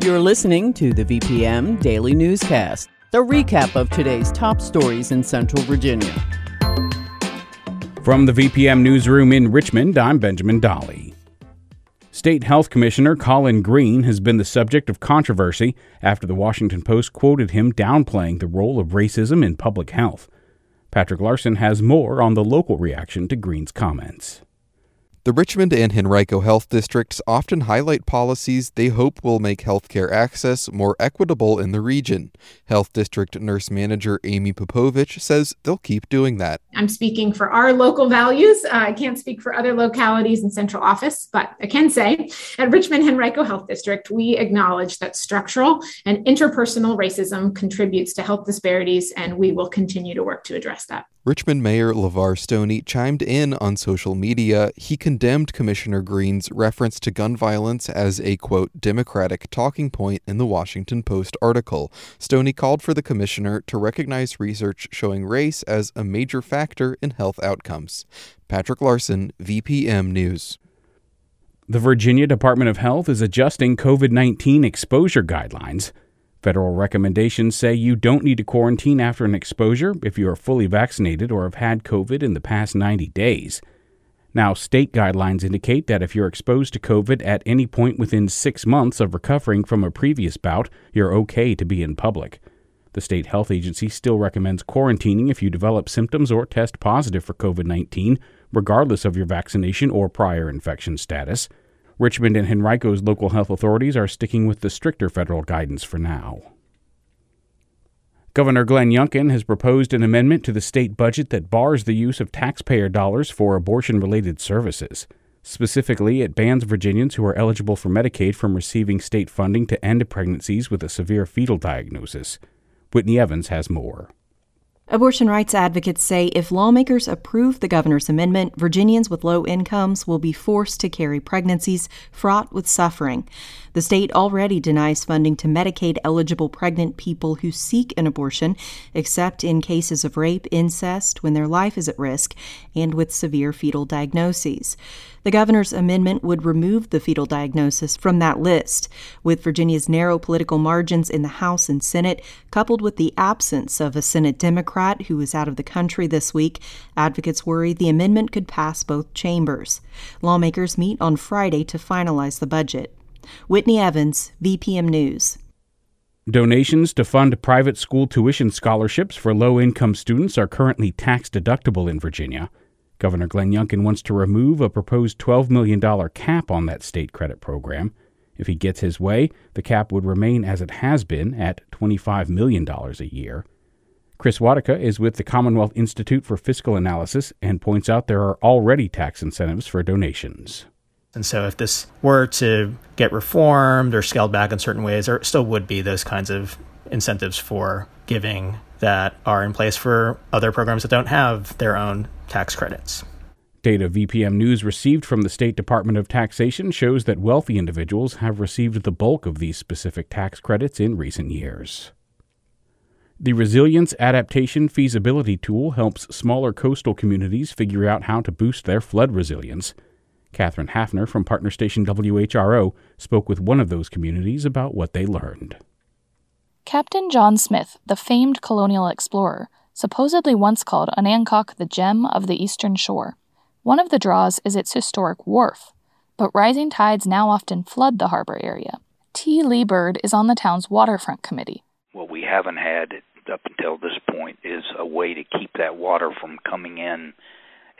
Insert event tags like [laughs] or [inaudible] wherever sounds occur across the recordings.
You're listening to the VPM Daily Newscast, the recap of today's top stories in Central Virginia. From the VPM Newsroom in Richmond, I'm Benjamin Dolly. State Health Commissioner Colin Greene has been the subject of controversy after the Washington Post quoted him downplaying the role of racism in public health. Patrick Larsen has more on the local reaction to Greene's comments. The Richmond and Henrico Health Districts often highlight policies they hope will make healthcare access more equitable in the region. Health District Nurse Manager Amy Popovich says they'll keep doing that. I'm speaking for our local values. Uh, I can't speak for other localities in central office, but I can say at Richmond Henrico Health District, we acknowledge that structural and interpersonal racism contributes to health disparities, and we will continue to work to address that. Richmond Mayor LeVar Stoney chimed in on social media. He condemned Commissioner Greene's reference to gun violence as a quote Democratic talking point in the Washington Post article. Stoney called for the commissioner to recognize research showing race as a major factor in health outcomes. Patrick Larsen, VPM News. The Virginia Department of Health is adjusting COVID 19 exposure guidelines. Federal recommendations say you don't need to quarantine after an exposure if you are fully vaccinated or have had COVID in the past 90 days. Now, state guidelines indicate that if you're exposed to COVID at any point within six months of recovering from a previous bout, you're okay to be in public. The state health agency still recommends quarantining if you develop symptoms or test positive for COVID 19, regardless of your vaccination or prior infection status. Richmond and Henrico's local health authorities are sticking with the stricter federal guidance for now. Governor Glenn Youngkin has proposed an amendment to the state budget that bars the use of taxpayer dollars for abortion related services. Specifically, it bans Virginians who are eligible for Medicaid from receiving state funding to end pregnancies with a severe fetal diagnosis. Whitney Evans has more. Abortion rights advocates say if lawmakers approve the governor's amendment, Virginians with low incomes will be forced to carry pregnancies fraught with suffering. The state already denies funding to Medicaid eligible pregnant people who seek an abortion, except in cases of rape, incest, when their life is at risk, and with severe fetal diagnoses. The governor's amendment would remove the fetal diagnosis from that list. With Virginia's narrow political margins in the House and Senate, coupled with the absence of a Senate Democrat who is out of the country this week, advocates worry the amendment could pass both chambers. Lawmakers meet on Friday to finalize the budget. Whitney Evans, VPM News. Donations to fund private school tuition scholarships for low income students are currently tax deductible in Virginia. Governor Glenn Youngkin wants to remove a proposed $12 million cap on that state credit program. If he gets his way, the cap would remain as it has been at $25 million a year. Chris Wodicka is with the Commonwealth Institute for Fiscal Analysis and points out there are already tax incentives for donations. And so, if this were to get reformed or scaled back in certain ways, there still would be those kinds of incentives for giving that are in place for other programs that don't have their own tax credits. Data VPM News received from the State Department of Taxation shows that wealthy individuals have received the bulk of these specific tax credits in recent years. The Resilience Adaptation Feasibility Tool helps smaller coastal communities figure out how to boost their flood resilience. Katherine Hafner from partner station WHRO spoke with one of those communities about what they learned. Captain John Smith, the famed colonial explorer, supposedly once called Onancock the gem of the eastern shore. One of the draws is its historic wharf, but rising tides now often flood the harbor area. T. Lee Bird is on the town's waterfront committee. What we haven't had up until this point is a way to keep that water from coming in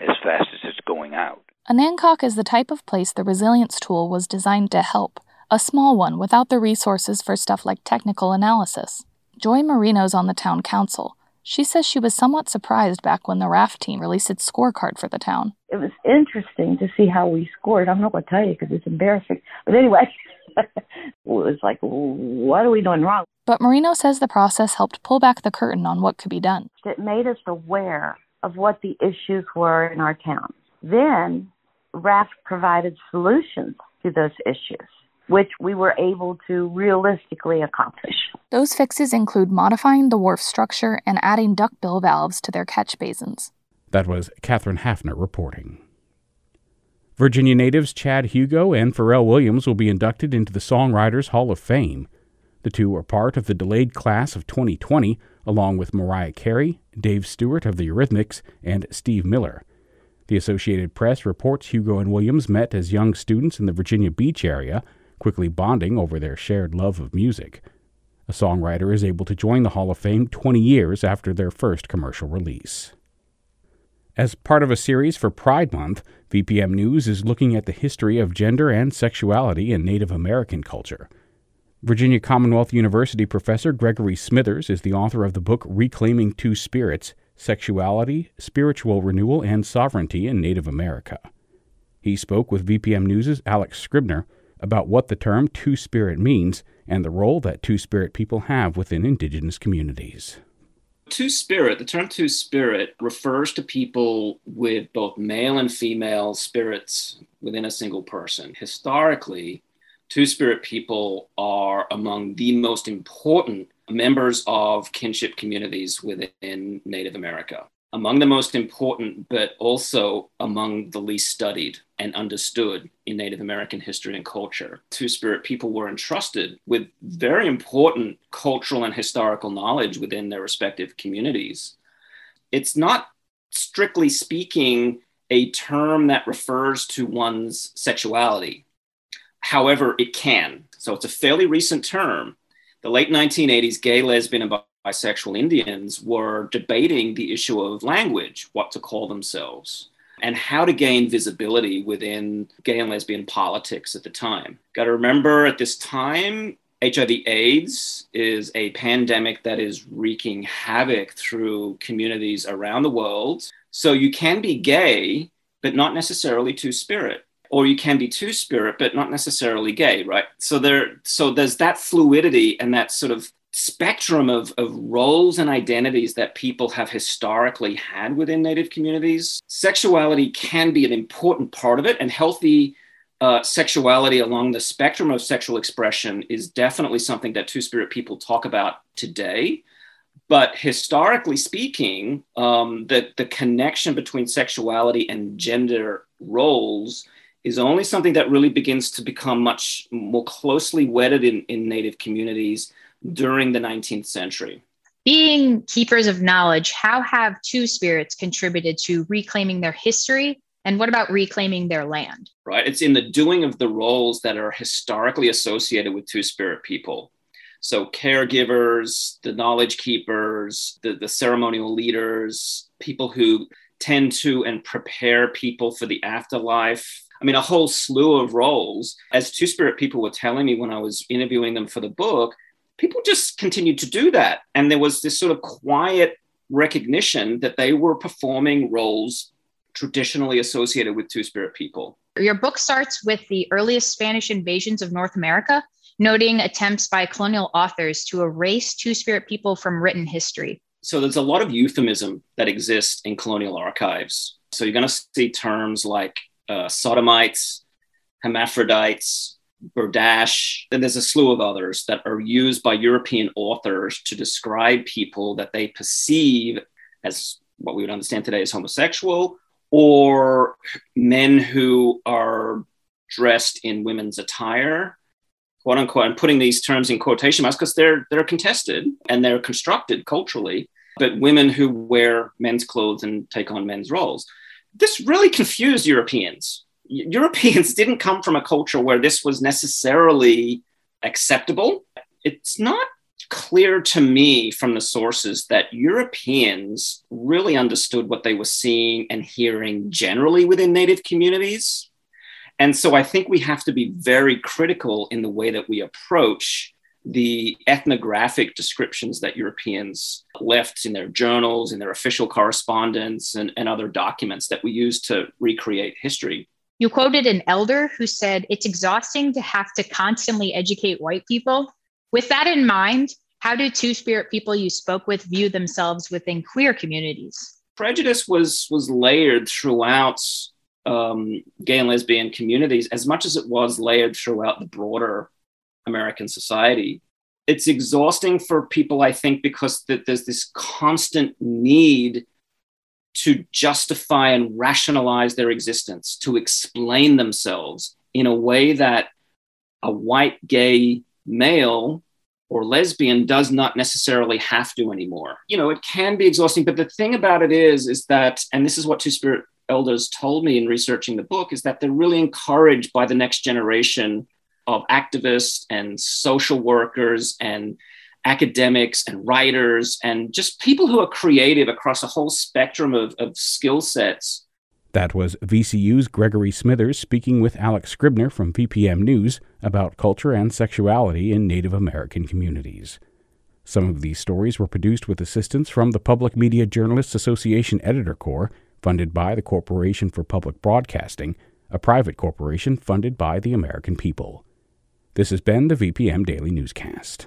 as fast as it's going out. Onancock is the type of place the resilience tool was designed to help, a small one without the resources for stuff like technical analysis. Joy Marino's on the town council. She says she was somewhat surprised back when the RAFT team released its scorecard for the town. It was interesting to see how we scored. I'm not going to tell you because it's embarrassing. But anyway, [laughs] it was like, what are we doing wrong? But Marino says the process helped pull back the curtain on what could be done. It made us aware of what the issues were in our town. Then RAFT provided solutions to those issues, which we were able to realistically accomplish. Those fixes include modifying the wharf structure and adding duckbill valves to their catch basins. That was Katherine Hafner reporting. Virginia natives Chad Hugo and Pharrell Williams will be inducted into the Songwriters Hall of Fame. The two are part of the delayed class of 2020, along with Mariah Carey, Dave Stewart of the Eurythmics, and Steve Miller. The Associated Press reports Hugo and Williams met as young students in the Virginia Beach area, quickly bonding over their shared love of music. A songwriter is able to join the Hall of Fame 20 years after their first commercial release. As part of a series for Pride Month, VPM News is looking at the history of gender and sexuality in Native American culture. Virginia Commonwealth University professor Gregory Smithers is the author of the book Reclaiming Two Spirits Sexuality, Spiritual Renewal, and Sovereignty in Native America. He spoke with VPM News' Alex Scribner about what the term Two Spirit means and the role that Two Spirit people have within indigenous communities. Two spirit, the term two spirit refers to people with both male and female spirits within a single person. Historically, two spirit people are among the most important members of kinship communities within Native America. Among the most important, but also among the least studied and understood in Native American history and culture. Two Spirit people were entrusted with very important cultural and historical knowledge within their respective communities. It's not strictly speaking a term that refers to one's sexuality. However, it can. So it's a fairly recent term. The late 1980s, gay, lesbian, and bisexual Indians were debating the issue of language, what to call themselves, and how to gain visibility within gay and lesbian politics at the time. Got to remember at this time, HIV AIDS is a pandemic that is wreaking havoc through communities around the world. So you can be gay, but not necessarily two spirit or you can be two spirit but not necessarily gay right so there so there's that fluidity and that sort of spectrum of, of roles and identities that people have historically had within native communities sexuality can be an important part of it and healthy uh, sexuality along the spectrum of sexual expression is definitely something that two spirit people talk about today. But historically speaking um, the, the connection between sexuality and gender roles is only something that really begins to become much more closely wedded in, in Native communities during the 19th century. Being keepers of knowledge, how have two spirits contributed to reclaiming their history? And what about reclaiming their land? Right. It's in the doing of the roles that are historically associated with two spirit people. So, caregivers, the knowledge keepers, the, the ceremonial leaders, people who tend to and prepare people for the afterlife, I mean, a whole slew of roles. As Two Spirit people were telling me when I was interviewing them for the book, people just continued to do that. And there was this sort of quiet recognition that they were performing roles traditionally associated with Two Spirit people. Your book starts with the earliest Spanish invasions of North America, noting attempts by colonial authors to erase Two Spirit people from written history. So there's a lot of euphemism that exists in colonial archives. So you're going to see terms like uh, sodomites, hermaphrodites, Berdache, and there's a slew of others that are used by European authors to describe people that they perceive as what we would understand today as homosexual or men who are dressed in women's attire quote unquote i'm putting these terms in quotation marks because they're they're contested and they're constructed culturally but women who wear men's clothes and take on men's roles this really confused Europeans. Europeans [laughs] didn't come from a culture where this was necessarily acceptable. It's not clear to me from the sources that Europeans really understood what they were seeing and hearing generally within Native communities. And so I think we have to be very critical in the way that we approach the ethnographic descriptions that Europeans left in their journals, in their official correspondence, and, and other documents that we use to recreate history. You quoted an elder who said, It's exhausting to have to constantly educate white people. With that in mind, how do two spirit people you spoke with view themselves within queer communities? Prejudice was was layered throughout um, gay and lesbian communities as much as it was layered throughout the broader American society. It's exhausting for people, I think, because th- there's this constant need to justify and rationalize their existence, to explain themselves in a way that a white gay male or lesbian does not necessarily have to anymore. You know, it can be exhausting, but the thing about it is, is that, and this is what Two Spirit elders told me in researching the book, is that they're really encouraged by the next generation of activists and social workers and academics and writers and just people who are creative across a whole spectrum of, of skill sets. That was VCU's Gregory Smithers speaking with Alex Scribner from VPM News about culture and sexuality in Native American communities. Some of these stories were produced with assistance from the Public Media Journalists Association Editor Corps, funded by the Corporation for Public Broadcasting, a private corporation funded by the American people. This has been the VPM Daily Newscast.